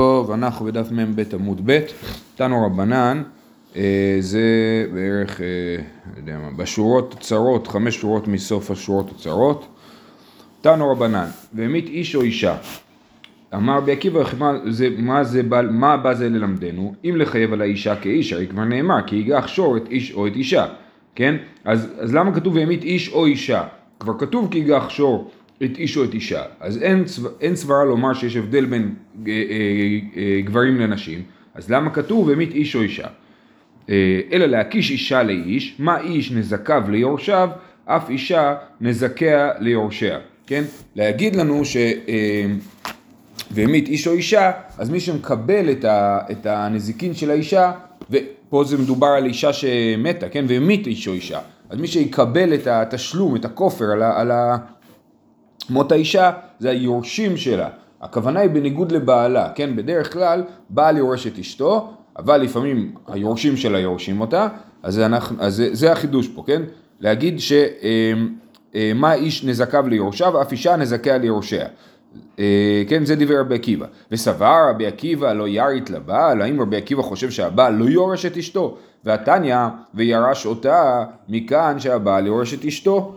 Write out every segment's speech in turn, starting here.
טוב, אנחנו בדף מ"ב עמוד ב', תנו רבנן, אה, זה בערך, אה, לא יודע מה, בשורות קצרות, חמש שורות מסוף השורות הקצרות. תנו רבנן, והמית איש או אישה. אמר רבי עקיבא, מה זה, מה, זה מה בא זה ללמדנו? אם לחייב על האישה כאיש, הרי כבר נאמר, כי ייגח שור את איש או את אישה, כן? אז, אז למה כתוב והמית איש או אישה? כבר כתוב כי ייגח שור את איש או את אישה. אז אין, אין סברה לומר שיש הבדל בין אה, אה, אה, גברים לנשים, אז למה כתוב המית איש או אישה? אה, אלא להקיש אישה לאיש, מה איש נזקיו ליורשיו, אף אישה נזקיה ליורשיה, כן? להגיד לנו ש... אה, והמית איש או אישה, אז מי שמקבל את, ה, את הנזיקין של האישה, ופה זה מדובר על אישה שמתה, כן? והמית איש או אישה. אז מי שיקבל את התשלום, את הכופר על, על מות האישה, זה היורשים שלה. הכוונה היא בניגוד לבעלה, כן? בדרך כלל בעל יורש את אשתו, אבל לפעמים היורשים שלה יורשים אותה, אז, אנחנו, אז זה, זה החידוש פה, כן? להגיד שמה איש נזקיו ליורשיו, אף אישה נזקיה ליורשיה. אה, כן, זה דיבר רבי עקיבא. וסבר רבי עקיבא לא ירית לבעל, האם רבי עקיבא חושב שהבעל לא יורש את אשתו? והתניא, וירש אותה מכאן שהבעל יורש את אשתו.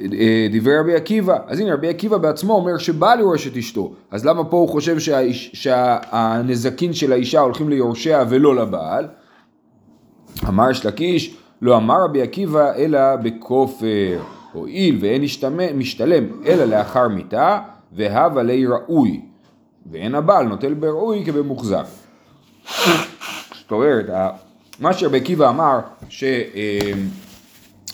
אה, דיבר רבי עקיבא, אז הנה רבי עקיבא בעצמו אומר שבעל יורש את אשתו, אז למה פה הוא חושב שהאיש, שהנזקין של האישה הולכים ליורשיה ולא לבעל? אמר שלקיש, לא אמר רבי עקיבא אלא בכופר, הואיל ואין משתלם אלא לאחר מיתה, והווה לי ראוי, ואין הבעל נוטל בראוי כבמוחזק. זאת אומרת, מה שרבי עקיבא אמר,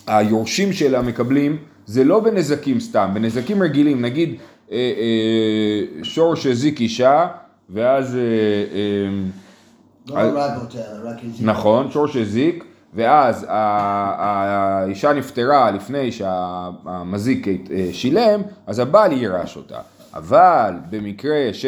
שהיורשים שלה מקבלים זה לא בנזקים סתם, בנזקים רגילים, נגיד אה, אה, שור שהזיק אישה, ואז... אה, אה, לא הרג אותה, רק הזיק. נכון, שור שהזיק, ואז האישה נפטרה לפני שהמזיק אה, שילם, אז הבעל יירש אותה. אבל במקרה ש...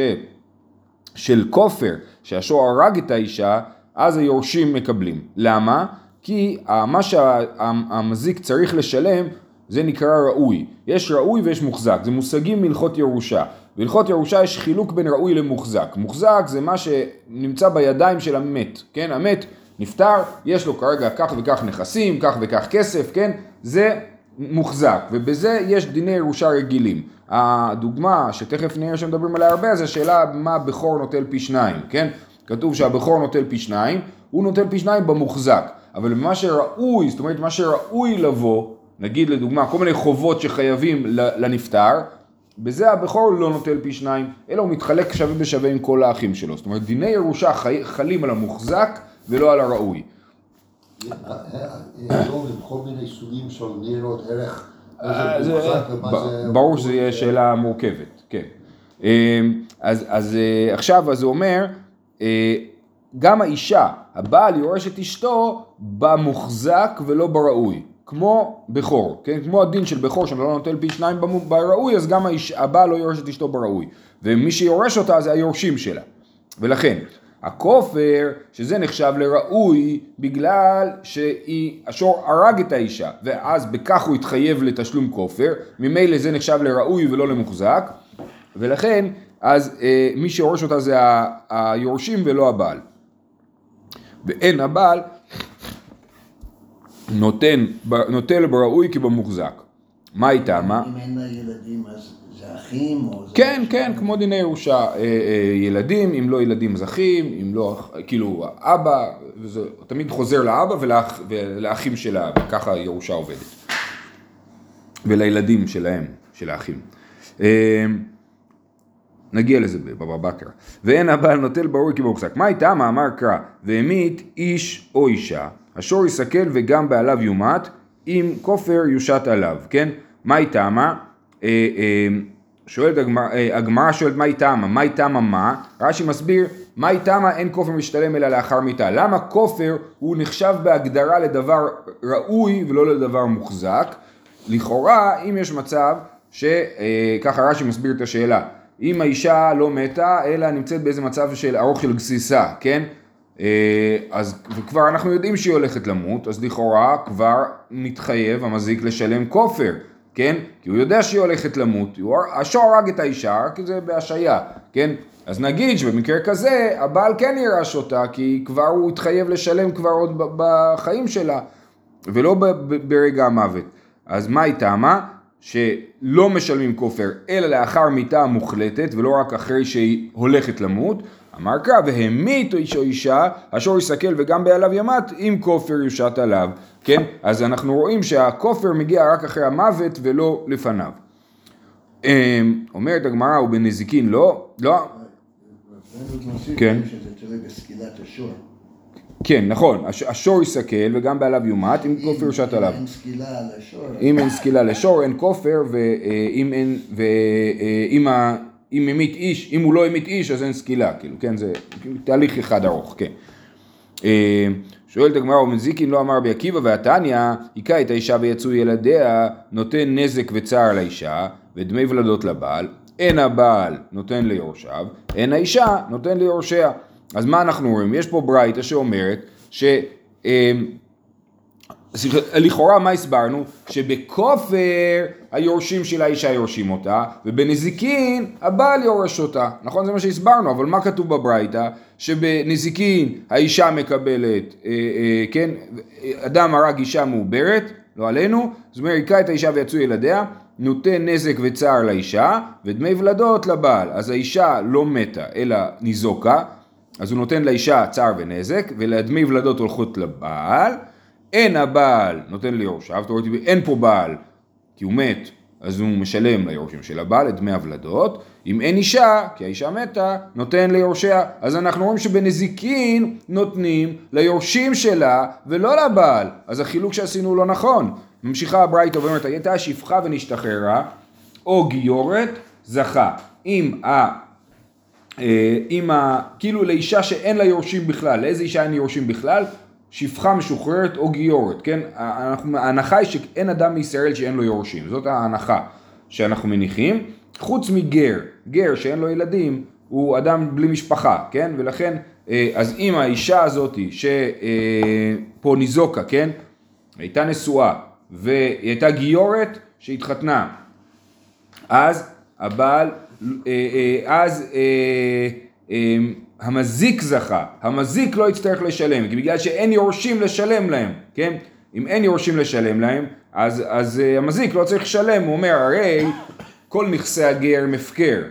של כופר, שהשור הרג את האישה, אז היורשים מקבלים. למה? כי מה שהמזיק צריך לשלם זה נקרא ראוי. יש ראוי ויש מוחזק, זה מושגים מהלכות ירושה. בהלכות ירושה יש חילוק בין ראוי למוחזק. מוחזק זה מה שנמצא בידיים של המת, כן? המת נפטר, יש לו כרגע כך וכך נכסים, כך וכך כסף, כן? זה מוחזק, ובזה יש דיני ירושה רגילים. הדוגמה שתכף נראה שמדברים עליה הרבה, זה השאלה מה הבכור נוטל פי שניים, כן? כתוב שהבכור נוטל פי שניים, הוא נוטל פי שניים במוחזק. אבל מה שראוי, זאת אומרת מה שראוי לבוא, נגיד לדוגמה כל מיני חובות שחייבים לנפטר, בזה הבכור לא נוטל פי שניים, אלא הוא מתחלק שווה בשווה עם כל האחים שלו. זאת אומרת דיני ירושה חלים על המוחזק ולא על הראוי. כל מיני סוגים של ניירות ערך. ברור שזו יהיה שאלה מורכבת, כן. אז, אז עכשיו, אז הוא אומר, גם האישה, הבעל יורש את אשתו במוחזק ולא בראוי. כמו בכור, כן? כמו הדין של בכור שאני לא נוטל פי שניים בראוי, אז גם האיש, הבעל לא יורש את אשתו בראוי. ומי שיורש אותה זה היורשים שלה. ולכן, הכופר, שזה נחשב לראוי בגלל שהשור הרג את האישה, ואז בכך הוא התחייב לתשלום כופר, ממילא זה נחשב לראוי ולא למוחזק, ולכן, אז אה, מי שיורש אותה זה היורשים ולא הבעל. ואין הבעל נותן, נוטל בראוי כבמוחזק. מה איתה? מה? אם אין לה ילדים אז זה אחים או זה... כן, כן, כמו דיני ירושה. אה, אה, ילדים, אם לא ילדים אז אחים, אם לא, כאילו אבא, וזה תמיד חוזר לאבא ולאח, ולאחים של האבא, ככה ירושה עובדת. ולילדים שלהם, של האחים. אה, נגיע לזה בבבא בתרא. ואין הבעל נוטל ברור כמוחזק. מה איתה? מאמר קרא, והמית איש או אישה, השור יסכל וגם בעליו יומת, אם כופר יושת עליו, כן? מה איתה? מה? אה, אה, שואלת הגמרא שואלת מה איתה? מה איתה? מה? רש"י מסביר מה איתה? אין כופר משתלם אלא לאחר מיתה. למה כופר הוא נחשב בהגדרה לדבר ראוי ולא לדבר מוחזק? לכאורה אם יש מצב שככה רש"י מסביר את השאלה אם האישה לא מתה, אלא נמצאת באיזה מצב של ארוך של גסיסה, כן? אז כבר אנחנו יודעים שהיא הולכת למות, אז לכאורה כבר מתחייב המזיק לשלם כופר, כן? כי הוא יודע שהיא הולכת למות, השור הרג את האישה, כי זה בהשעיה, כן? אז נגיד שבמקרה כזה הבעל כן יירש אותה כי כבר הוא התחייב לשלם כבר עוד בחיים שלה ולא ברגע המוות. אז מה היא טעמה? שלא משלמים כופר אלא לאחר מיתה מוחלטת ולא רק אחרי שהיא הולכת למות. אמר קרא והמית איש או אישה השור יסכל וגם בעליו ימת אם כופר יושת עליו. כן? אז אנחנו רואים שהכופר מגיע רק אחרי המוות ולא לפניו. אמ, אומרת הגמרא ובנזיקין לא, לא, מוסיף כן. כן נכון, הש- השור יסכל וגם בעליו יומת אם כופר יושת עליו. אם אין סקילה על השור, אם אין סקילה לשור אין כופר ואם אין ואם ה- אם המית איש, אם הוא לא המית איש אז אין סקילה, כאילו, כן, זה תהליך אחד ארוך, כן. אה, שואלת הגמרא, ומזיקין לא אמר רבי עקיבא והתניא, היכה את האישה ויצאו ילדיה, נותן נזק וצער לאישה, ודמי ולדות לבעל, אין הבעל נותן ליורשיו, אין האישה נותן ליורשיה. אז מה אנחנו רואים? יש פה ברייתא שאומרת ש... לכאורה מה הסברנו? שבכופר היורשים של האישה יורשים אותה, ובנזיקין הבעל יורש אותה. נכון? זה מה שהסברנו, אבל מה כתוב בברייתא? שבנזיקין האישה מקבלת, אה, אה, כן, אדם הרג אישה מעוברת, לא עלינו, זאת אומרת, היכה את האישה ויצאו ילדיה, נותן נזק וצער לאישה, ודמי ולדות לבעל. אז האישה לא מתה, אלא ניזוקה, אז הוא נותן לאישה צער ונזק, ולדמי ולדות הולכות לבעל. אין הבעל נותן ליורשיו, זאת אומרת אין פה בעל כי הוא מת, אז הוא משלם ליורשים של הבעל את דמי הוולדות, אם אין אישה, כי האישה מתה, נותן ליורשיה. אז אנחנו רואים שבנזיקין נותנים ליורשים שלה ולא לבעל, אז החילוק שעשינו הוא לא נכון. ממשיכה הברייתא ואומרת, הייתה שפחה ונשתחררה, או גיורת, זכה. אם ה... אה, אם ה... כאילו לאישה שאין לה יורשים בכלל, לאיזה אישה אין יורשים בכלל? שפחה משוחררת או גיורת, כן? אנחנו, ההנחה היא שאין אדם מישראל שאין לו יורשים, זאת ההנחה שאנחנו מניחים, חוץ מגר, גר שאין לו ילדים הוא אדם בלי משפחה, כן? ולכן, אה, אז אם האישה הזאת שפה ניזוקה, כן? הייתה נשואה והיא הייתה גיורת שהתחתנה, אז הבעל, אה, אה, אז אה, אה, המזיק זכה, המזיק לא יצטרך לשלם, כי בגלל שאין יורשים לשלם להם, כן? אם אין יורשים לשלם להם, אז, אז uh, המזיק לא צריך לשלם, הוא אומר, הרי כל נכסי הגר הם הפקר.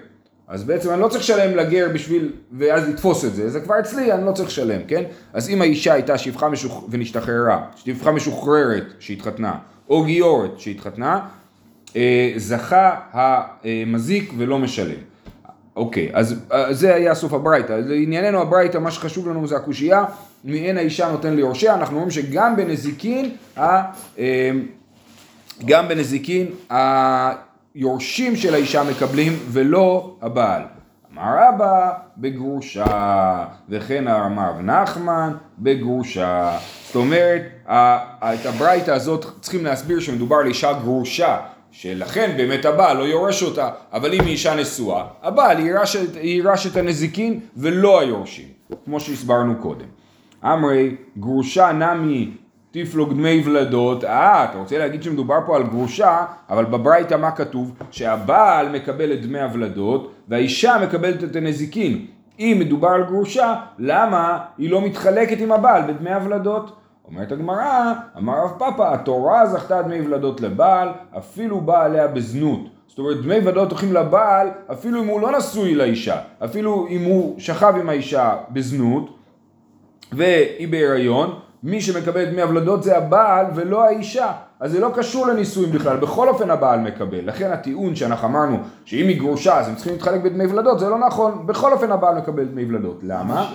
אז בעצם אני לא צריך לשלם לגר בשביל, ואז לתפוס את זה, זה כבר אצלי, אני לא צריך לשלם, כן? אז אם האישה הייתה שפחה משוח... ונשתחררה, שפחה משוחררת שהתחתנה, או גיורת שהתחתנה, אה, זכה המזיק ולא משלם. אוקיי, אז אה, זה היה סוף הברייתא. לענייננו הברייתא, מה שחשוב לנו זה הקושייה, מאין האישה נותן ליורשיה, אנחנו רואים שגם בנזיקין, ה, אה, גם בנזיקין היורשים של האישה מקבלים ולא הבעל. אמר רבא בגרושה, וכן אמר נחמן בגרושה. זאת אומרת, את הברייתא הזאת צריכים להסביר שמדובר על אישה גרושה. שלכן באמת הבעל לא יורש אותה, אבל אם היא אישה נשואה, הבעל יירש, יירש את הנזיקין ולא היורשים, כמו שהסברנו קודם. אמרי, גרושה נמי תפלוג דמי ולדות, אה, אתה רוצה להגיד שמדובר פה על גרושה, אבל בברייתא מה כתוב? שהבעל מקבל את דמי הוולדות והאישה מקבלת את הנזיקין. אם מדובר על גרושה, למה היא לא מתחלקת עם הבעל בדמי הוולדות? אומרת הגמרא, אמר רב פאפא, התורה זכתה דמי ולדות לבעל, אפילו באה עליה בזנות. זאת אומרת, דמי ולדות הולכים לבעל, אפילו אם הוא לא נשוי לאישה, אפילו אם הוא שכב עם האישה בזנות, והיא בהיריון, מי שמקבל דמי הוולדות זה הבעל ולא האישה. אז זה לא קשור לנישואים בכלל, בכל אופן הבעל מקבל. לכן הטיעון שאנחנו אמרנו שאם היא גרושה אז הם צריכים להתחלק בדמי ולדות, זה לא נכון. בכל אופן הבעל מקבל דמי ולדות. למה?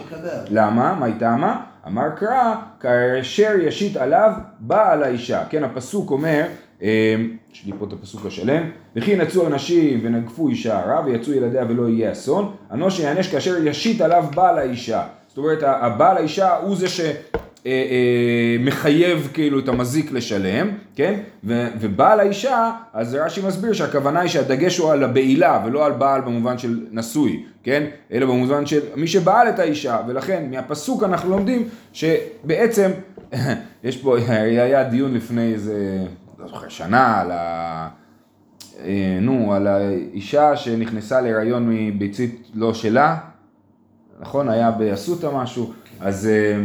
למה? מה היא טעמה? אמר קרא, כאשר ישית עליו בעל האישה. כן, הפסוק אומר, אה, יש לי פה את הפסוק השלם, וכי ינצו אנשים ונגפו אישה הרע ויצאו ילדיה ולא יהיה אסון, אנוש יענש כאשר ישית עליו בעל האישה. זאת אומרת, הבעל האישה הוא זה ש... אה, אה, מחייב כאילו את המזיק לשלם, כן? ו- ובעל האישה, אז רש"י מסביר שהכוונה היא שהדגש הוא על הבעילה ולא על בעל במובן של נשוי, כן? אלא במובן של מי שבעל את האישה, ולכן מהפסוק אנחנו לומדים שבעצם, יש פה, היה דיון לפני איזה, לא זוכר, שנה על ה... אה, נו, על האישה שנכנסה להיריון מביצית לא שלה, נכון? היה באסותא משהו, אז, אה,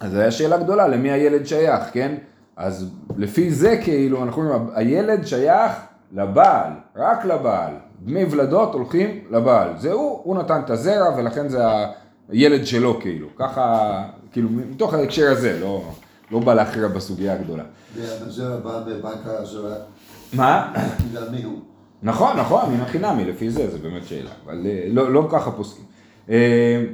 אז היה שאלה גדולה למי הילד שייך, כן? אז לפי זה כאילו, אנחנו אומרים, הילד שייך לבעל, רק לבעל. דמי ולדות הולכים לבעל. זה הוא, הוא נתן את הזרע ולכן זה הילד שלו כאילו. ככה, כאילו, מתוך ההקשר הזה, לא, לא בא להכריע בסוגיה הגדולה. והזרע בא בבנק הזרע. מה? נכון, נכון, מן החינמי, לפי זה, זה באמת שאלה, אבל אה, לא, לא ככה פוסקים. אה,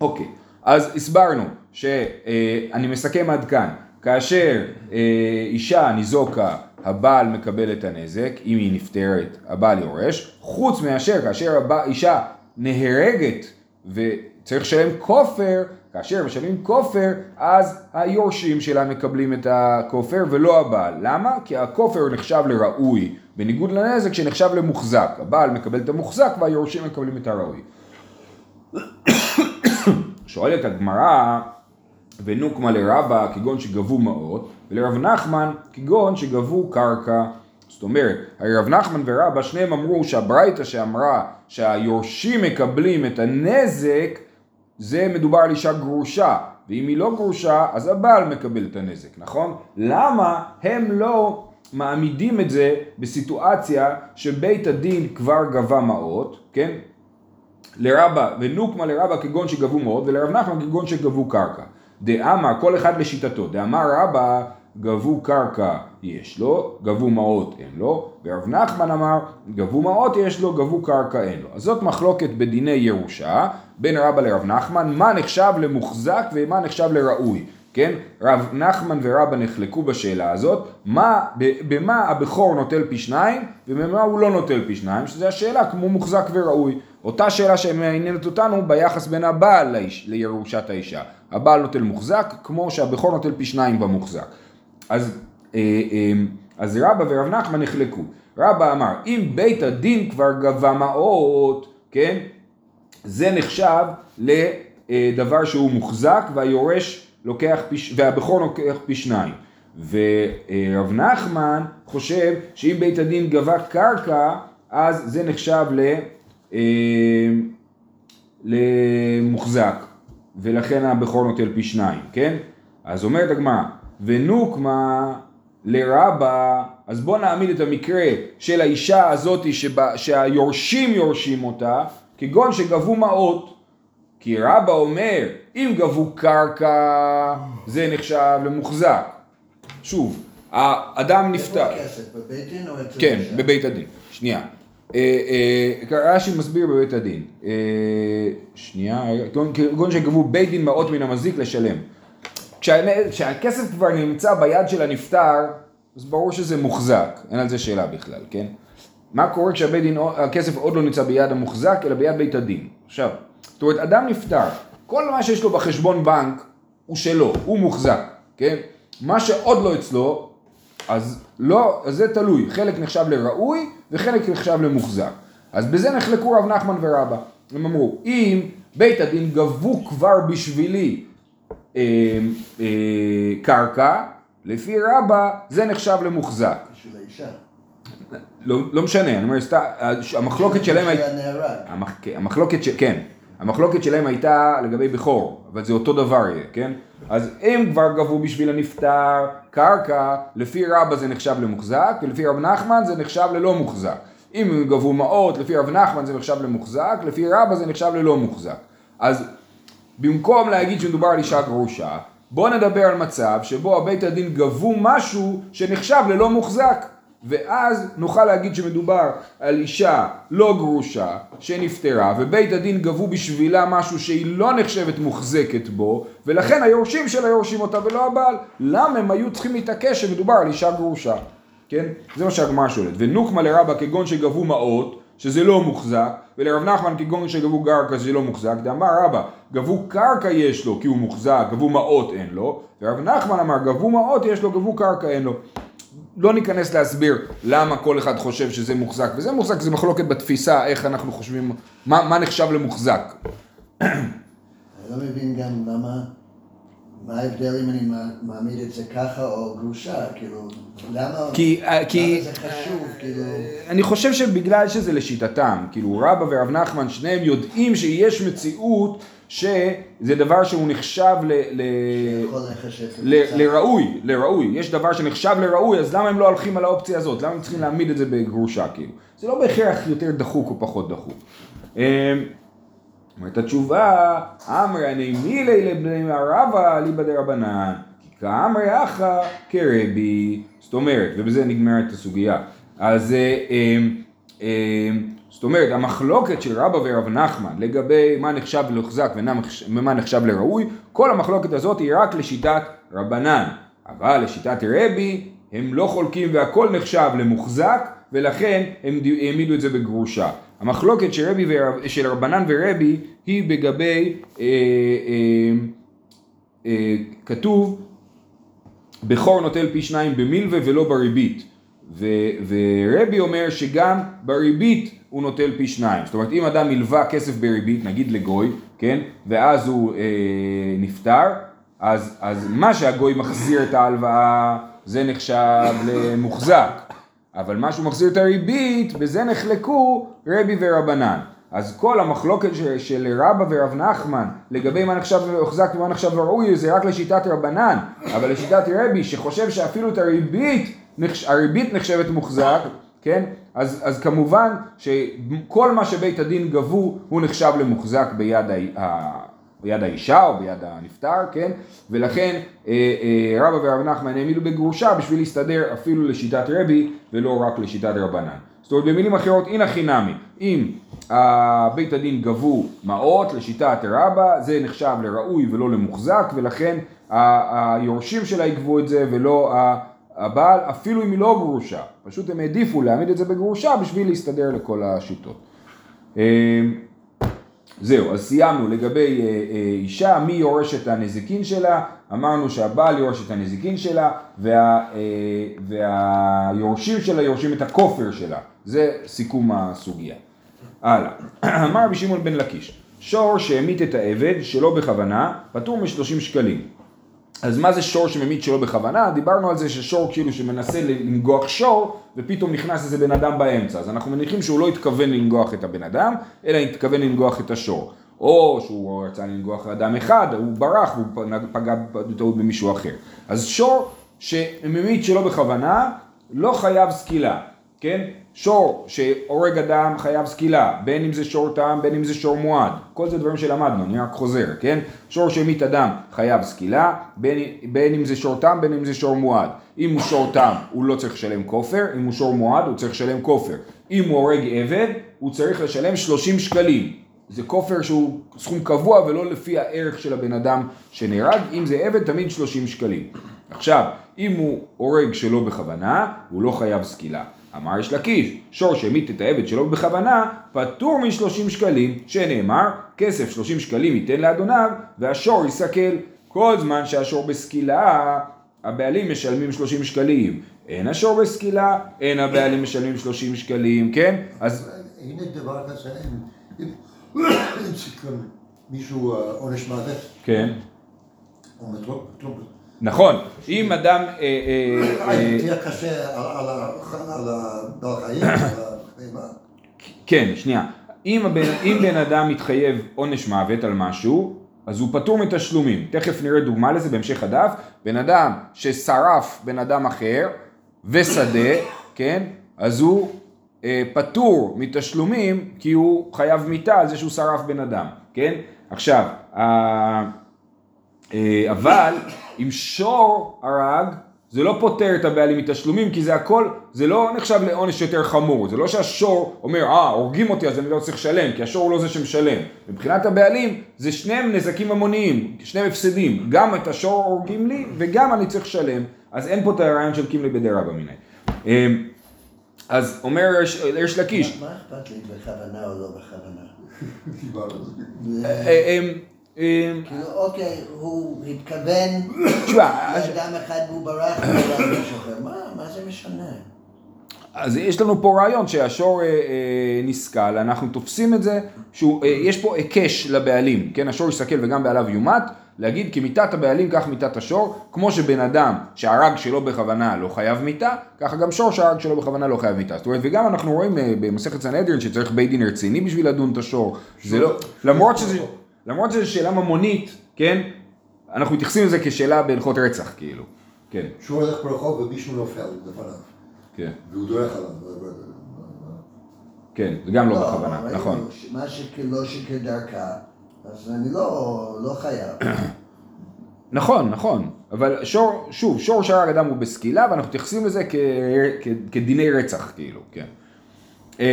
אוקיי, אז הסברנו שאני מסכם עד כאן, כאשר אה, אישה ניזוקה, הבעל מקבל את הנזק, אם היא נפטרת, הבעל יורש, חוץ מאשר כאשר אישה נהרגת וצריך לשלם כופר, כאשר משלמים כופר, אז היורשים שלה מקבלים את הכופר ולא הבעל. למה? כי הכופר נחשב לראוי, בניגוד לנזק שנחשב למוחזק. הבעל מקבל את המוחזק והיורשים מקבלים את הראוי. שואלת הגמרא, ונוקמה לרבה כגון שגבו מעות, ולרב נחמן כגון שגבו קרקע. זאת אומרת, הרי רב נחמן ורבא שניהם אמרו שהברייתא שאמרה שהיורשים מקבלים את הנזק, זה מדובר על אישה גרושה, ואם היא לא גרושה, אז הבעל מקבל את הנזק, נכון? למה הם לא מעמידים את זה בסיטואציה שבית הדין כבר גבה מעות, כן? לרבה, ונוקמה לרבה כגון שגבו מעות, ולרב נחמן כגון שגבו קרקע. דאמר, כל אחד לשיטתו, דאמר רבה גבו קרקע יש לו, גבו מעות אין לו, ורב נחמן אמר גבו מעות יש לו, גבו קרקע אין לו. אז זאת מחלוקת בדיני ירושה בין רבא לרב נחמן, מה נחשב למוחזק ומה נחשב לראוי. כן? רב נחמן ורבא נחלקו בשאלה הזאת, מה, במה הבכור נוטל פי שניים ובמה הוא לא נוטל פי שניים, שזו השאלה כמו מוחזק וראוי. אותה שאלה שמעניינת אותנו ביחס בין הבעל לירושת האישה. הבעל נוטל מוחזק כמו שהבכור נוטל פי שניים במוחזק. אז, אה, אה, אז רבא ורב נחמן נחלקו. רבא אמר, אם בית הדין כבר גבה מעות, כן? זה נחשב לדבר שהוא מוחזק והיורש לוקח פי, והבכור לוקח פי שניים. ורב נחמן חושב שאם בית הדין גבה קרקע, אז זה נחשב ל, אה, למוחזק, ולכן הבכור נוטל פי שניים, כן? אז אומרת הגמרא, ונוקמה לרבה, אז בוא נעמיד את המקרה של האישה הזאת שבה, שהיורשים יורשים אותה, כגון שגבו מעות, כי רבא אומר, אם גבו קרקע, זה נחשב למוחזק. שוב, האדם נפטר. איפה הכסף? בבית דין או אצל כן, האישה? בבית הדין. שנייה. אה, אה, רש"י מסביר בבית הדין. אה, שנייה, כגון שגבו בית דין מעות מן המזיק לשלם. כשה- כשהכסף כבר נמצא ביד של הנפטר, אז ברור שזה מוחזק, אין על זה שאלה בכלל, כן? מה קורה כשהבית דין, הכסף עוד לא נמצא ביד המוחזק, אלא ביד בית הדין? עכשיו, זאת אומרת, אדם נפטר, כל מה שיש לו בחשבון בנק הוא שלו, הוא מוחזק, כן? מה שעוד לא אצלו, אז לא, זה תלוי, חלק נחשב לראוי וחלק נחשב למוחזק. אז בזה נחלקו רב נחמן ורבא. הם אמרו, אם בית הדין גבו כבר בשבילי אה, אה, קרקע, לפי רבא זה נחשב למוחזק. בשביל האישה. לא, לא משנה, אני אומר, המחלוקת שלהם הייתה... כן, המחלוקת. כן, המחלוקת שלהם הייתה לגבי בכור, אבל זה אותו דבר יהיה, כן? אז הם כבר גבו בשביל הנפטר קרקע, לפי רבא זה נחשב למוחזק, ולפי רב נחמן זה נחשב ללא מוחזק. אם הם גבו מעות, לפי רב נחמן זה נחשב למוחזק, לפי רבא זה נחשב ללא מוחזק. אז במקום להגיד שמדובר על אישה גרושה, בוא נדבר על מצב שבו הבית הדין גבו משהו שנחשב ללא מוחזק. ואז נוכל להגיד שמדובר על אישה לא גרושה שנפטרה ובית הדין גבו בשבילה משהו שהיא לא נחשבת מוחזקת בו ולכן היורשים שלה יורשים אותה ולא הבעל. למה הם היו צריכים להתעקש שמדובר על אישה גרושה? כן? זה מה שהגמרא שואלת. ונוקמה לרבה כגון שגבו מעות שזה לא מוחזק, ולרב נחמן כגון שגבו קרקע שזה לא מוחזק, דאמר רבא, גבו קרקע יש לו כי הוא מוחזק, גבו מעות אין לו, ורב נחמן אמר גבו מעות יש לו, גבו קרקע אין לו. לא ניכנס להסביר למה כל אחד חושב שזה מוחזק וזה מוחזק, זה מחלוקת בתפיסה איך אנחנו חושבים, מה, מה נחשב למוחזק. אני לא מבין גם למה מה ההבדל אם אני מע- מעמיד את זה ככה או גרושה? כאילו, למה כי, אה, כי זה חשוב? כאילו, אני חושב שבגלל שזה לשיטתם, כאילו רבא ורב נחמן שניהם יודעים שיש מציאות שזה דבר שהוא נחשב ל... ל... ל- לראוי, לראוי, יש דבר שנחשב לראוי, אז למה הם לא הולכים על האופציה הזאת? למה הם צריכים להעמיד את זה בגרושה כאילו? זה לא בהכרח יותר דחוק או פחות דחוק. אמ, אומרת התשובה, אמרי הנעימי לבני רבא ליבא דרבנן, כי כאמרי אחא כרבי, זאת אומרת, ובזה נגמרת הסוגיה. אז אה, אמ, זאת אומרת, המחלוקת של רבא ורב נחמן לגבי מה נחשב להוחזק ומה נחשב לראוי, כל המחלוקת הזאת היא רק לשיטת רבנן. אבל לשיטת רבי הם לא חולקים והכל נחשב למוחזק ולכן הם העמידו את זה בגרושה. המחלוקת של, רבי ורב, של רבנן ורבי היא לגבי, אה, אה, אה, כתוב בכור נוטל פי שניים במילווה ולא בריבית. ורבי אומר שגם בריבית הוא נוטל פי שניים. זאת אומרת, אם אדם הלווה כסף בריבית, נגיד לגוי, כן, ואז הוא אה, נפטר, אז, אז מה שהגוי מחזיר את ההלוואה זה נחשב למוחזק. אבל מה שהוא מחזיר את הריבית, בזה נחלקו רבי ורבנן. אז כל המחלוקת של, של רבא ורב נחמן לגבי מה נחשב להוחזק ומה נחשב לראוי זה רק לשיטת רבנן, אבל לשיטת רבי שחושב שאפילו את הריבית, הריבית נחשבת מוחזק, כן? אז, אז כמובן שכל מה שבית הדין גבו הוא נחשב למוחזק ביד ה... ביד האישה או ביד הנפטר, כן? ולכן אה, אה, רבא ורב נחמן העמידו בגרושה בשביל להסתדר אפילו לשיטת רבי ולא רק לשיטת רבנן. זאת אומרת במילים אחרות הנה חינמי, אם אה, בית הדין גבו מעות לשיטת רבא זה נחשב לראוי ולא למוחזק ולכן היורשים שלה יגבו את זה ולא הבעל אפילו אם היא לא גרושה, פשוט הם העדיפו להעמיד את זה בגרושה בשביל להסתדר לכל השיטות. אה, זהו, אז סיימנו לגבי אה, אה, אישה, מי יורש את הנזיקין שלה, אמרנו שהבעל יורש את הנזיקין שלה, וה, והיורשים שלה יורשים את הכופר שלה, זה סיכום הסוגיה. הלאה, אמר רבי שמעון בן לקיש, שור שהמית את העבד שלא בכוונה, פטור מ-30 שקלים. אז מה זה שור שממית שלא בכוונה? דיברנו על זה ששור כאילו שמנסה לנגוח שור ופתאום נכנס איזה בן אדם באמצע. אז אנחנו מניחים שהוא לא התכוון לנגוח את הבן אדם, אלא התכוון לנגוח את השור. או שהוא רצה לנגוח אדם אחד, הוא ברח והוא פגע בטעות במישהו אחר. אז שור שממית שלא בכוונה לא חייב סקילה, כן? שור שהורג אדם חייב סקילה, בין אם זה שור טעם, בין אם זה שור מועד, כל זה דברים שלמדנו, אני רק חוזר, כן? שור שהמית אדם חייב סקילה, בין, בין אם זה שור טעם, בין אם זה שור מועד. אם הוא שור טעם, הוא לא צריך לשלם כופר, אם הוא שור מועד, הוא צריך לשלם כופר. אם הוא הורג עבד, הוא צריך לשלם 30 שקלים. זה כופר שהוא סכום קבוע ולא לפי הערך של הבן אדם שנהרג, אם זה עבד תמיד 30 שקלים. עכשיו, אם הוא הורג שלא בכוונה, הוא לא חייב סקילה. אמר יש לקיש, שור שהמית את העבד שלו בכוונה, פטור מ-30 שקלים, שנאמר, כסף 30 שקלים ייתן לאדוניו, והשור יסכל. כל זמן שהשור בסקילה, הבעלים משלמים 30 שקלים. אין השור בסקילה, אין הבעלים משלמים 30 שקלים, כן? אז הנה דבר כזה, אם- מישהו אה, עונש מוות, כן. או מטרופ, נכון, אם אדם, אה, אה, אה, תהיה קשה על- על ה- על הבעל חיים, על הבהמה. כן, שנייה. אם, בן אדם מתחייב עונש מוות על משהו, אז הוא פטור מתשלומים. תכף נראה דוגמה לזה בהמשך הדף. בן אדם ששרף בן אדם אחר ושדה, כן? אז הוא אה, פטור מתשלומים כי הוא חייב מיתה על זה שהוא שרף בן אדם, כן? עכשיו, ה- אה, אבל אם שור הרג, זה לא פוטר את הבעלים מתשלומים, כי זה הכל, זה לא נחשב לעונש יותר חמור, זה לא שהשור אומר, אה, הורגים אותי אז אני לא צריך לשלם, כי השור הוא לא זה שמשלם. מבחינת הבעלים, זה שניהם נזקים המוניים, שניהם הפסדים, גם את השור הורגים לי, וגם אני צריך לשלם, אז אין פה את הרעיון של קימלי בדרבא מיני. אה, אז אומר יש לקיש, מה אכפת לי בכוונה או לא בכוונה? אה, אה, אה, כאילו, אוקיי, הוא התכוון לאדם אחד והוא ברח ולמישהו אחר, מה, מה זה משנה? אז יש לנו פה רעיון שהשור אה, אה, נסכל, אנחנו תופסים את זה, שיש פה היקש לבעלים, כן, השור יסכל וגם בעליו יומת, להגיד כי מיתת הבעלים כך מיתת השור, כמו שבן אדם שהרג שלא בכוונה לא חייב מיתה, ככה גם שור שהרג שלא בכוונה לא חייב מיתה. זאת אומרת, וגם אנחנו רואים אה, במסכת סנהדרין שצריך בית דין רציני בשביל לדון את השור. זה לא, למרות שזה, למרות שזו שאלה ממונית, כן? אנחנו מתייחסים לזה כשאלה בהלכות רצח, כאילו. כן, שהוא הולך ברחוב ומישהו נופל לפניו, כן, והוא דורך עליו. כן, זה גם לא בכוונה, ראינו נכון. מה שלא שכדרכה, אז אני לא, לא חייב. נכון, נכון, אבל שור, שוב, שור שהרג אדם הוא בסקילה ואנחנו מתייחסים לזה כ, כ, כדיני רצח, כאילו, כן. אמ,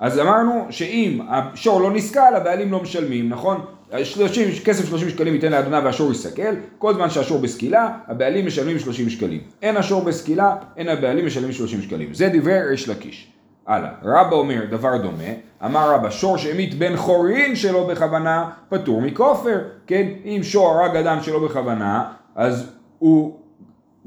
אז אמרנו שאם השור לא נסכל, הבעלים לא משלמים, נכון? 30, כסף 30 שקלים ייתן לאדוניו והשור יסכל, כל זמן שהשור בסקילה, הבעלים משלמים 30 שקלים. אין השור בסקילה, אין הבעלים משלמים 30 שקלים. זה דברי ריש לקיש. הלאה, רבא אומר דבר דומה, אמר רבא שור שהמית בן חורין שלא בכוונה, פטור מכופר, כן? אם שור הרג אדם שלא בכוונה, אז הוא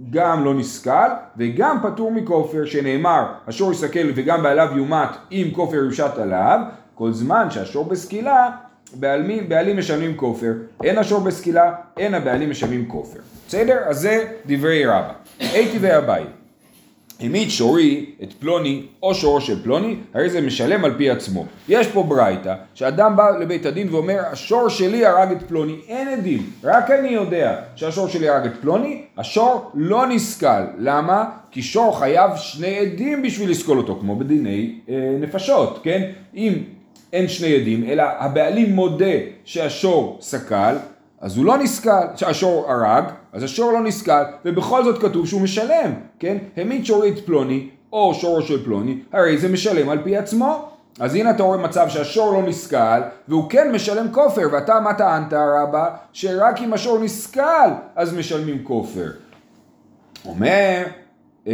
גם לא נסכל וגם פטור מכופר שנאמר השור יסכל וגם בעליו יומת אם כופר יושת עליו כל זמן שהשור בסקילה בעלים, בעלים משלמים כופר. אין השור בסקילה אין הבעלים משלמים כופר. בסדר? אז זה דברי רבא. הייתי ואביי המית שורי את פלוני או שורו של פלוני, הרי זה משלם על פי עצמו. יש פה ברייתא, שאדם בא לבית הדין ואומר, השור שלי הרג את פלוני, אין עדים, רק אני יודע שהשור שלי הרג את פלוני, השור לא נסכל. למה? כי שור חייב שני עדים בשביל לסקול אותו, כמו בדיני אה, נפשות, כן? אם אין שני עדים, אלא הבעלים מודה שהשור סקל, אז הוא לא נסכל, שהשור הרג, אז השור לא נסכל, ובכל זאת כתוב שהוא משלם, כן? המית שורי את פלוני, או שורו של פלוני, הרי זה משלם על פי עצמו. אז הנה אתה רואה מצב שהשור לא נסכל, והוא כן משלם כופר, ואתה מה טענת רבא? שרק אם השור נסכל, אז משלמים כופר. אומר, אה,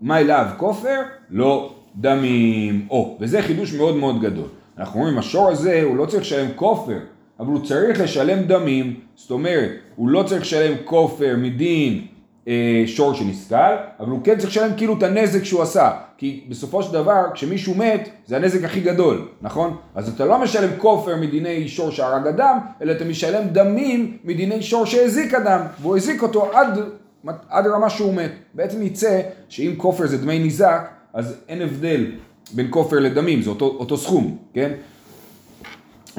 מה אליו כופר? לא דמים. או, וזה חידוש מאוד מאוד גדול. אנחנו אומרים, השור הזה, הוא לא צריך לשלם כופר, אבל הוא צריך לשלם דמים. זאת אומרת, הוא לא צריך לשלם כופר מדין אה, שור שנסכל, אבל הוא כן צריך לשלם כאילו את הנזק שהוא עשה. כי בסופו של דבר, כשמישהו מת, זה הנזק הכי גדול, נכון? אז אתה לא משלם כופר מדיני שור שהרג אדם, אלא אתה משלם דמים מדיני שור שהזיק אדם, והוא הזיק אותו עד, עד רמה שהוא מת. בעצם יצא שאם כופר זה דמי ניזק, אז אין הבדל בין כופר לדמים, זה אותו, אותו סכום, כן?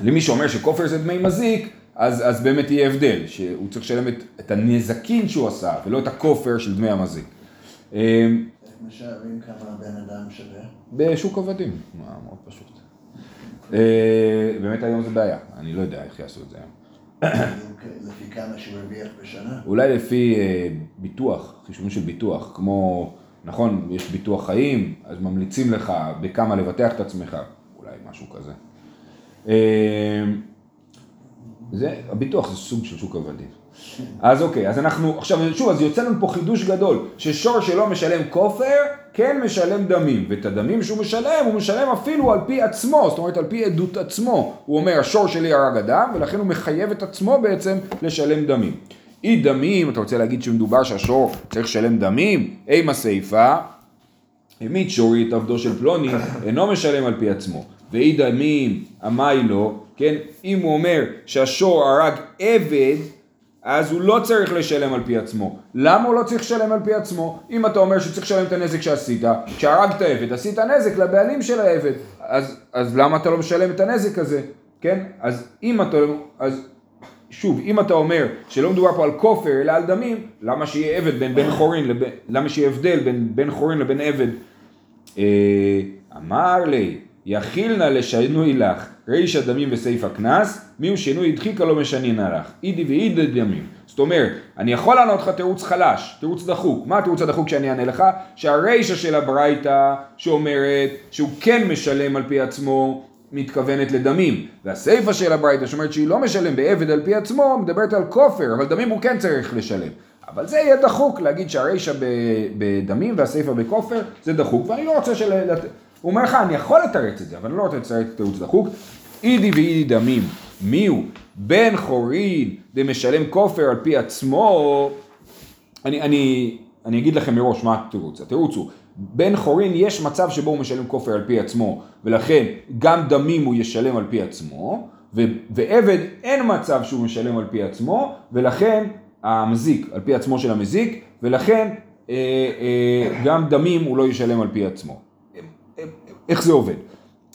למי שאומר שכופר זה דמי מזיק, אז, אז באמת יהיה הבדל, שהוא צריך לשלם את, את הנזקין שהוא עשה, ולא את הכופר של דמי המזיק. אמ, איך משערים כמה בן אדם שווה? בשוק עבדים, מה, מאוד פשוט. אה, באמת היום זה בעיה, אני לא יודע איך יעשו את זה היום. לפי כמה שהוא הרוויח בשנה? אולי לפי אה, ביטוח, חישובים של ביטוח, כמו, נכון, יש ביטוח חיים, אז ממליצים לך בכמה לבטח את עצמך, אולי משהו כזה. אה, זה, הביטוח זה סוג של שוק עבדים. אז אוקיי, אז אנחנו, עכשיו שוב, אז יוצא לנו פה חידוש גדול, ששור שלא משלם כופר, כן משלם דמים, ואת הדמים שהוא משלם, הוא משלם אפילו על פי עצמו, זאת אומרת על פי עדות עצמו. הוא אומר, השור שלי הרג אדם, ולכן הוא מחייב את עצמו בעצם לשלם דמים. אי דמים, אתה רוצה להגיד שמדובר שהשור צריך לשלם דמים? אימה סיפה, המית שורי את עבדו של פלוני, אינו משלם על פי עצמו. ואי דמים, אמי לו, כן, אם הוא אומר שהשור הרג עבד, אז הוא לא צריך לשלם על פי עצמו. למה הוא לא צריך לשלם על פי עצמו? אם אתה אומר שצריך לשלם את הנזק שעשית, כשהרגת עבד, עשית נזק לבעלים של העבד, אז, אז למה אתה לא משלם את הנזק הזה? כן? אז אם אתה, אז שוב, אם אתה אומר שלא מדובר פה על כופר אלא על דמים, למה שיהיה עבד בין בן חורין לבין, למה שיהיה הבדל בין בן חורין לבין עבד? אה, אמר לי, יכילנה לשינוי לך, רישא דמים וסעיף הקנס, מיהו שינוי הדחיקה לא משנינא לך, אידי ואידי דמים. זאת אומרת, אני יכול לענות לך תירוץ חלש, תירוץ דחוק. מה התירוץ הדחוק שאני אענה לך? שהרישא של הברייתא שאומרת שהוא כן משלם על פי עצמו, מתכוונת לדמים. והסיפא של הברייתא שאומרת שהיא לא משלם בעבד על פי עצמו, מדברת על כופר, אבל דמים הוא כן צריך לשלם. אבל זה יהיה דחוק להגיד שהרישא בדמים והסיפא בכופר, זה דחוק, ואני לא רוצה של... הוא אומר לך, אני יכול לתרץ את זה, אבל אני לא רוצה לתרץ את תירוץ דחוק. אידי ואידי דמים, מי הוא? בן חורין דמשלם כופר על פי עצמו. אני, אני, אני אגיד לכם מראש מה התירוץ. התירוץ הוא, בן חורין יש מצב שבו הוא משלם כופר על פי עצמו, ולכן גם דמים הוא ישלם על פי עצמו, ו- ועבד אין מצב שהוא משלם על פי עצמו, ולכן המזיק, על פי עצמו של המזיק, ולכן אה, אה, גם דמים הוא לא ישלם על פי עצמו. איך זה עובד?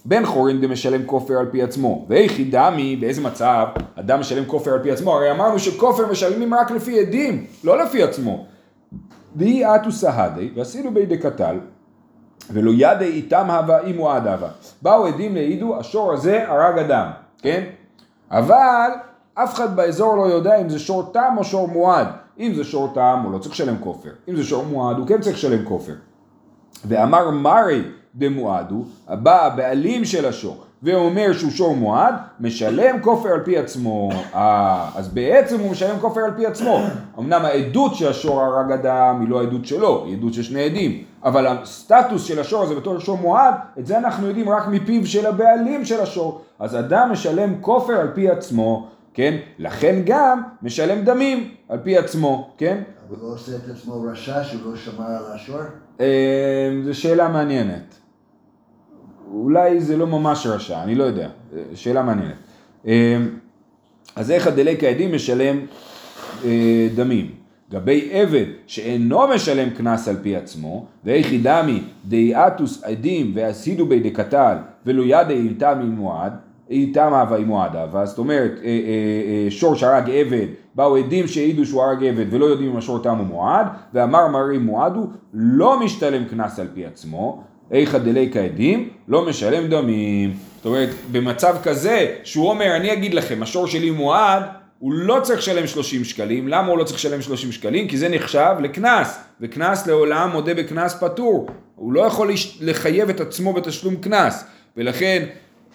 בן חורין דמשלם כופר על פי עצמו, ואיכי דמי, באיזה מצב אדם משלם כופר על פי עצמו? הרי אמרנו שכופר משלמים רק לפי עדים, לא לפי עצמו. דהי אתו סהדי, ועשינו בידי קטל, ולא ידי איתם הווה הוא עד הווה. באו עדים להעידו, השור הזה הרג אדם, כן? אבל אף אחד באזור לא יודע אם זה שור תם או שור מועד. אם זה שור תם הוא לא צריך לשלם כופר, אם זה שור מועד הוא כן צריך לשלם כופר. ואמר מרי דמועדו, הבא הבעלים של השור, ואומר שהוא שור מועד, משלם כופר על פי עצמו. אה, אז בעצם הוא משלם כופר על פי עצמו. אמנם העדות שהשור הרג אדם היא לא העדות שלו, היא עדות של שני עדים. אבל הסטטוס של השור הזה בתור שור מועד, את זה אנחנו יודעים רק מפיו של הבעלים של השור. אז אדם משלם כופר על פי עצמו, כן? לכן גם משלם דמים על פי עצמו, כן? הוא לא עושה את עצמו רשע שהוא לא שמר על השור? אה, זו שאלה מעניינת. אולי זה לא ממש רשע, אני לא יודע, אה, שאלה מעניינת. אה, אז איך הדלק העדים משלם אה, דמים? גבי עבד שאינו משלם קנס על פי עצמו, ואיכי דמי דאיאטוס עדים ועשידו בידי קטל ולו ידי אילתם מועד, איתם אהבה עם מועד אהבה, זאת אומרת אה, אה, אה, שור שהרג עבד, באו עדים שהעידו שהוא הרג עבד ולא יודעים אם השור תם הוא מועד, ואמר מרי מועד הוא לא משתלם קנס על פי עצמו, איכא דליקא עדים, לא משלם דמים. זאת אומרת, במצב כזה, שהוא אומר, אני אגיד לכם, השור שלי מועד, הוא לא צריך לשלם 30 שקלים. למה הוא לא צריך לשלם 30 שקלים? כי זה נחשב לקנס, וקנס לעולם מודה בקנס פטור. הוא לא יכול לחייב את עצמו בתשלום קנס, ולכן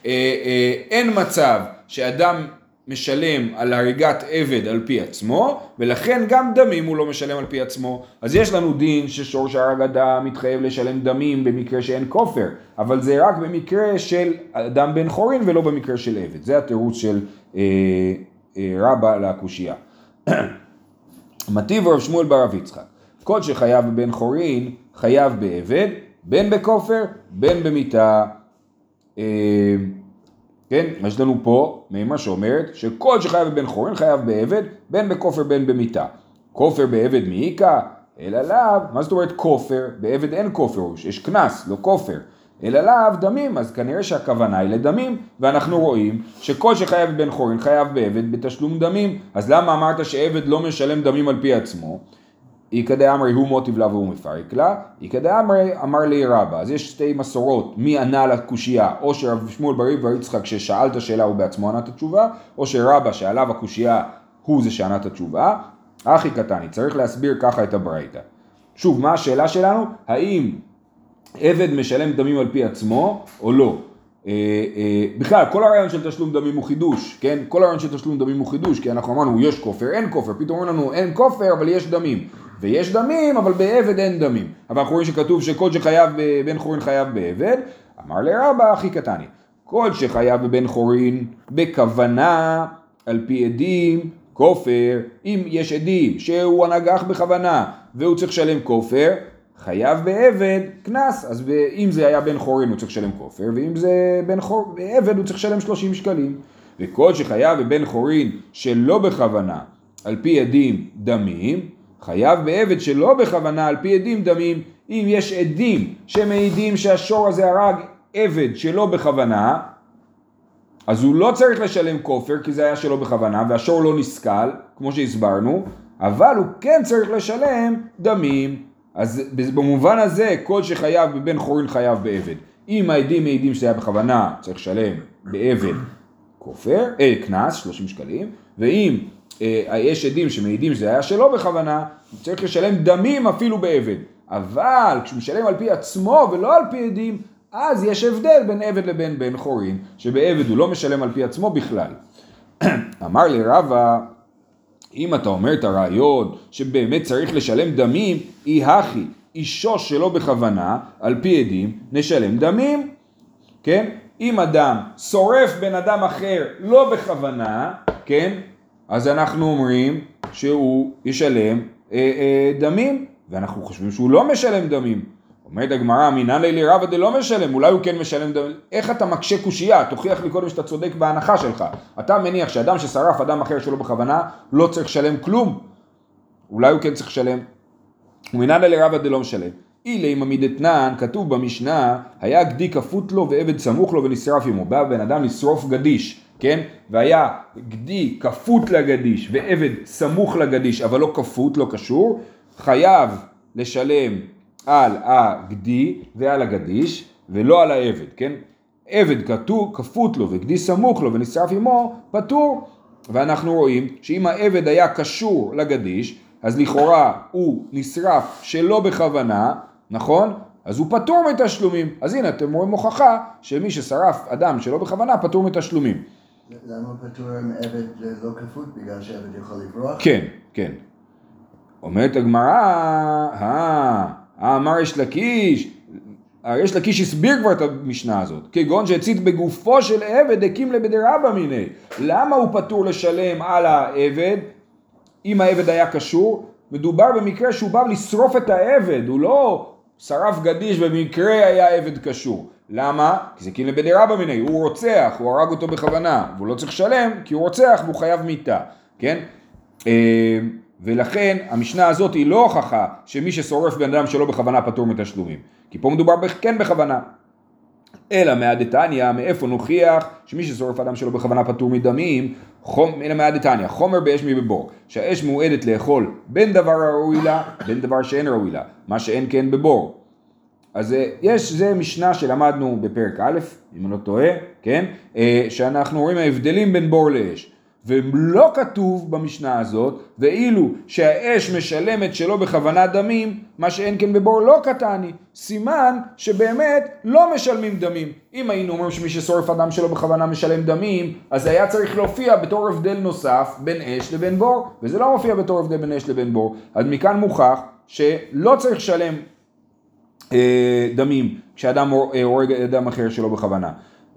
אין מצב שאדם משלם על הריגת עבד על פי עצמו, ולכן גם דמים הוא לא משלם על פי עצמו. אז יש לנו דין ששור שהרג אדם מתחייב לשלם דמים במקרה שאין כופר, אבל זה רק במקרה של אדם בן חורין ולא במקרה של עבד. זה התירוץ של אה, אה, רבא לקושייה. מטיב רב שמואל בר רב יצחק, כל שחייב בבן חורין חייב בעבד, בין בכופר, בין במיתה. אה, כן, יש לנו פה מימה שאומרת שכל שחייב בבן חורין חייב בעבד, בין בכופר בין במיתה. כופר בעבד מעיקה, אלא לאו, מה זאת אומרת כופר? בעבד אין כופר, יש קנס, לא כופר. אלא לאו דמים, אז כנראה שהכוונה היא לדמים, ואנחנו רואים שכל שחייב בבן חורין חייב בעבד בתשלום דמים, אז למה אמרת שעבד לא משלם דמים על פי עצמו? איכא דאמרי הוא מוטיב לה והוא מפרק לה, איכא דאמרי אמר לי רבא. אז יש שתי מסורות, מי ענה לקושייה, או שרב שמואל בריב בר יצחק ששאל את השאלה הוא בעצמו ענה את התשובה, או שרבא שעליו הקושייה הוא זה שענה את התשובה. אחי קטני, צריך להסביר ככה את הברייתא. שוב, מה השאלה שלנו? האם עבד משלם דמים על פי עצמו או לא? אה, אה, בכלל, כל הרעיון של תשלום דמים הוא חידוש, כן? כל הרעיון של תשלום דמים הוא חידוש, כי אנחנו אמרנו יש כופר, אין כופר, פתאום אומרים לנו אין כופר אבל יש דמים. ויש דמים, אבל בעבד אין דמים. אבל אנחנו רואים שכתוב שכל שחייב בבן חורין חייב בעבד, אמר לרבא הכי קטני. כל שחייב בבן חורין בכוונה, על פי עדים, כופר, אם יש עדים שהוא הנגח בכוונה והוא צריך לשלם כופר, חייב בעבד קנס, אז אם זה היה בן חורין הוא צריך לשלם כופר, ואם זה בן חור... בעבד הוא צריך לשלם 30 שקלים. וכל שחייב בבן חורין שלא בכוונה, על פי עדים דמים, חייב בעבד שלא בכוונה על פי עדים דמים, אם יש עדים שמעידים שהשור הזה הרג עבד שלא בכוונה, אז הוא לא צריך לשלם כופר כי זה היה שלא בכוונה והשור לא נסכל, כמו שהסברנו, אבל הוא כן צריך לשלם דמים. אז במובן הזה כל שחייב בבן חורין חייב בעבד. אם העדים מעידים שזה היה בכוונה צריך לשלם בעבד כופר, אה, קנס, 30 שקלים, ואם אה, יש עדים שמעידים שזה היה שלא בכוונה, צריך לשלם דמים אפילו בעבד. אבל כשהוא משלם על פי עצמו ולא על פי עדים, אז יש הבדל בין עבד לבין בן חורין, שבעבד הוא לא משלם על פי עצמו בכלל. אמר לי רבא, אם אתה אומר את הרעיון שבאמת צריך לשלם דמים, אי הכי, אישו שלא בכוונה, על פי עדים, נשלם דמים, כן? אם אדם שורף בן אדם אחר לא בכוונה, כן? אז אנחנו אומרים שהוא ישלם אה, אה, דמים, ואנחנו חושבים שהוא לא משלם דמים. אומרת הגמרא, מינן לילי רבא דלא משלם, אולי הוא כן משלם. איך אתה מקשה קושייה? תוכיח לי קודם שאתה צודק בהנחה שלך. אתה מניח שאדם ששרף אדם אחר שלו בכוונה, לא צריך לשלם כלום? אולי הוא כן צריך לשלם. ומינן לילי רבא דלא משלם. אילי עמיד אתנן, כתוב במשנה, היה גדי כפות לו ועבד סמוך לו ונשרף עמו. בא בן אדם לשרוף גדיש, כן? והיה גדי כפות לגדיש ועבד סמוך לגדיש, אבל לא כפות, לא קשור, חייב לשלם על הגדי ועל הגדיש, ולא על העבד, כן? עבד כתוב, כפות לו וגדי סמוך לו ונשרף עמו, פטור. ואנחנו רואים שאם העבד היה קשור לגדיש, אז לכאורה הוא נשרף שלא בכוונה, נכון? אז הוא פטור מתשלומים. אז הנה אתם רואים הוכחה שמי ששרף אדם שלא בכוונה פטור מתשלומים. למה פטור עם עבד לא כפות? בגלל שעבד יכול לברוח? כן, כן. אומרת הגמרא, אה, אמר יש לקיש, יש לקיש הסביר כבר את המשנה הזאת, כגון שהצית בגופו של עבד הקים לבדי רבא מיני. למה הוא פטור לשלם על העבד אם העבד היה קשור? מדובר במקרה שהוא בא לשרוף את העבד, הוא לא שרף גדיש במקרה היה עבד קשור. למה? כי זה כאילו לבדי רבא מיני, הוא רוצח, הוא הרג אותו בכוונה, והוא לא צריך לשלם כי הוא רוצח והוא חייב מיתה, כן? ולכן המשנה הזאת היא לא הוכחה שמי ששורף בן אדם שלא בכוונה פטור מתשלומים, כי פה מדובר כן בכוונה. אלא מהדתניא, מאיפה נוכיח שמי ששורף אדם שלא בכוונה פטור מדמים, חום, אלא מהדתניא, חומר באש מבבור, שהאש מועדת לאכול בין דבר הראוי לה, בין דבר שאין ראוי לה, מה שאין כן בבור. אז אה, יש, זה משנה שלמדנו בפרק א', אם אני לא טועה, כן? אה, שאנחנו רואים ההבדלים בין בור לאש. ולא כתוב במשנה הזאת, ואילו שהאש משלמת שלא בכוונה דמים, מה שאין כן בבור לא קטני, סימן שבאמת לא משלמים דמים. אם היינו אומרים שמי ששורף אדם שלא בכוונה משלם דמים, אז היה צריך להופיע בתור הבדל נוסף בין אש לבין בור, וזה לא מופיע בתור הבדל בין אש לבין בור. אז מכאן מוכח שלא צריך לשלם אה, דמים כשאדם אה, הורג אדם אחר שלא בכוונה.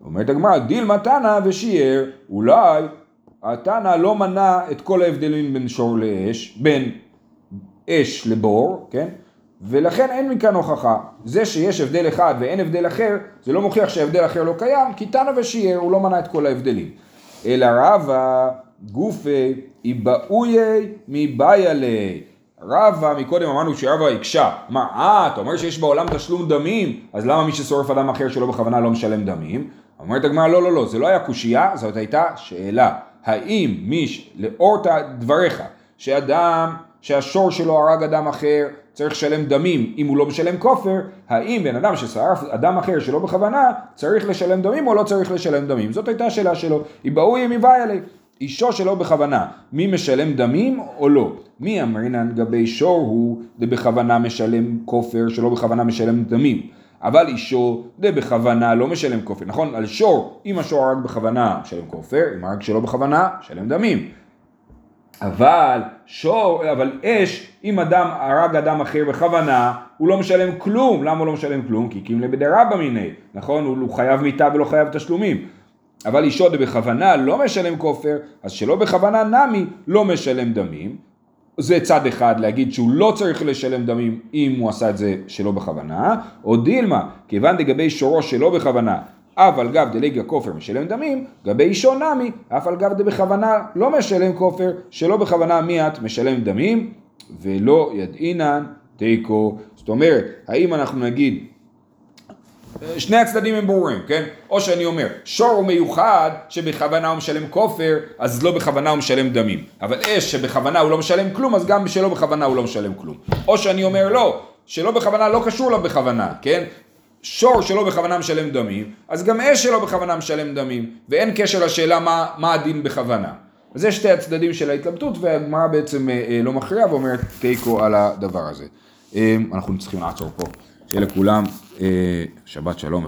אומרת הגמרא, דיל מתנה ושיער, אולי התנא לא מנה את כל ההבדלים בין שור לאש, בין אש לבור, כן? ולכן אין מכאן הוכחה. זה שיש הבדל אחד ואין הבדל אחר, זה לא מוכיח שההבדל אחר לא קיים, כי תנא ושיער הוא לא מנה את כל ההבדלים. אלא רבא גופי איבאויי מבעיילי. רבא, מקודם אמרנו שרבא הקשה. אמר, אה, אתה אומר שיש בעולם תשלום דמים, אז למה מי ששורף אדם אחר שלא בכוונה לא משלם דמים? אומרת הגמרא, לא, לא, לא, זה לא היה קושייה, זאת הייתה שאלה. האם מי, לאור דבריך, שאדם, שהשור שלו הרג אדם אחר, צריך לשלם דמים אם הוא לא משלם כופר, האם בן אדם ששרף אדם אחר שלא בכוונה, צריך לשלם דמים או לא צריך לשלם דמים? זאת הייתה השאלה שלו. יבאו ימיבה אלי. אישו שלא בכוונה, מי משלם דמים או לא? מי אמרינן גבי שור הוא דבכוונה משלם כופר, שלא בכוונה משלם דמים. אבל אישו דה בכוונה לא משלם כופר, נכון? על שור, אם השור הרג בכוונה, משלם כופר, אם הרג שלא בכוונה, משלם דמים. אבל שור, אבל אש, אם אדם הרג אדם אחר בכוונה, הוא לא משלם כלום. למה הוא לא משלם כלום? כי קים לבדרבא מיני, נכון? הוא חייב מיתה ולא חייב תשלומים. אבל אישו דה בכוונה לא משלם כופר, אז שלא בכוונה נמי לא משלם דמים. זה צד אחד להגיד שהוא לא צריך לשלם דמים אם הוא עשה את זה שלא בכוונה, או דילמה, כיוון דגבי שורו שלא בכוונה, אף על גב דלגיה כופר משלם דמים, גבי אישו נמי, אף על גב דבכוונה לא משלם כופר, שלא בכוונה מיעט משלם דמים, ולא ידעינן תיקו. זאת אומרת, האם אנחנו נגיד שני הצדדים הם ברורים, כן? או שאני אומר, שור הוא מיוחד שבכוונה הוא משלם כופר, אז לא בכוונה הוא משלם דמים. אבל אש שבכוונה הוא לא משלם כלום, אז גם שלא בכוונה הוא לא משלם כלום. או שאני אומר לא, שלא בכוונה לא קשור לו בכוונה, כן? שור שלא בכוונה משלם דמים, אז גם אש שלא בכוונה משלם דמים, ואין קשר לשאלה מה, מה הדין בכוונה. אז זה שתי הצדדים של ההתלבטות, והגמרא בעצם אה, אה, לא מכריעה ואומרת תיקו על הדבר הזה. אה, אנחנו צריכים לעצור פה. שיהיה לכולם אה, שבת שלום.